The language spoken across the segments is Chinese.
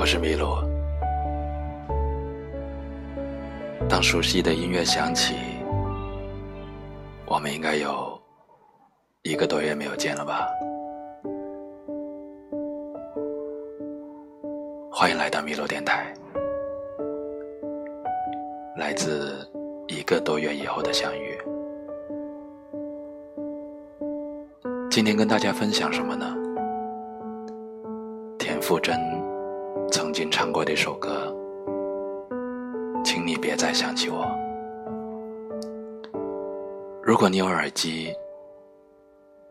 我是麋鹿。当熟悉的音乐响起，我们应该有一个多月没有见了吧？欢迎来到麋鹿电台，来自一个多月以后的相遇。今天跟大家分享什么呢？田馥甄曾经唱过的一首歌，请你别再想起我。如果你有耳机，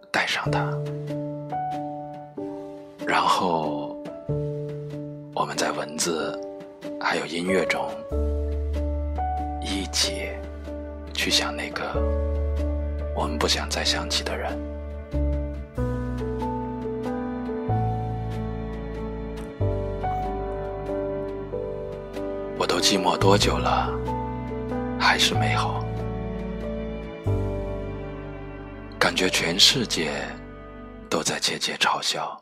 戴上它，然后我们在文字还有音乐中一起去想那个我们不想再想起的人。都寂寞多久了，还是美好。感觉全世界都在窃窃嘲笑，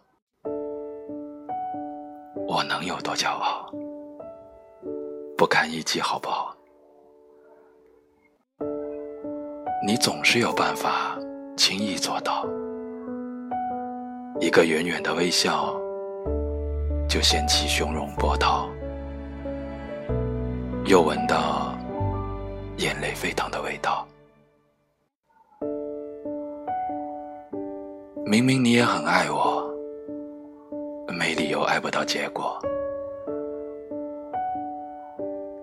我能有多骄傲？不堪一击，好不好？你总是有办法轻易做到，一个远远的微笑，就掀起汹涌波涛。又闻到眼泪沸腾的味道。明明你也很爱我，没理由爱不到结果。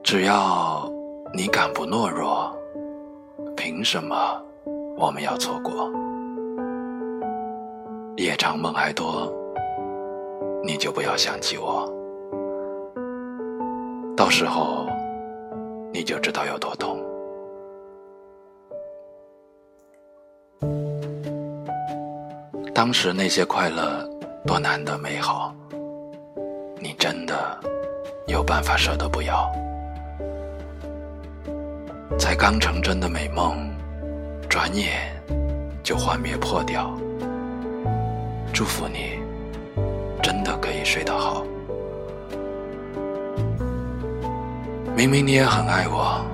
只要你敢不懦弱，凭什么我们要错过？夜长梦还多，你就不要想起我。到时候。你就知道有多痛。当时那些快乐多难得美好，你真的有办法舍得不要？才刚成真的美梦，转眼就幻灭破掉。祝福你，真的可以睡得好。明明你也很爱我，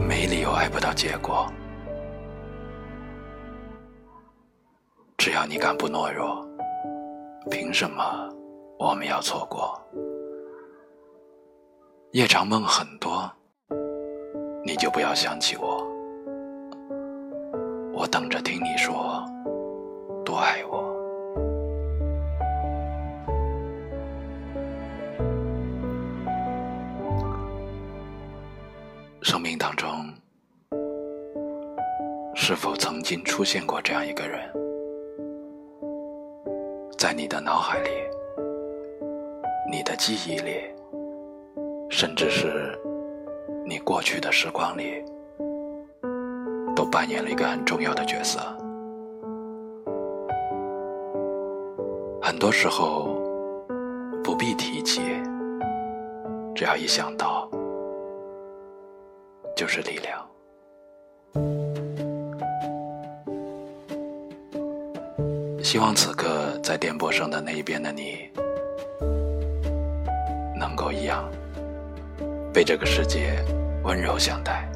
没理由爱不到结果。只要你敢不懦弱，凭什么我们要错过？夜长梦很多，你就不要想起我。我等着听你说生命当中，是否曾经出现过这样一个人，在你的脑海里、你的记忆里，甚至是你过去的时光里，都扮演了一个很重要的角色？很多时候不必提起，只要一想到。就是力量。希望此刻在电波声的那一边的你，能够一样被这个世界温柔相待。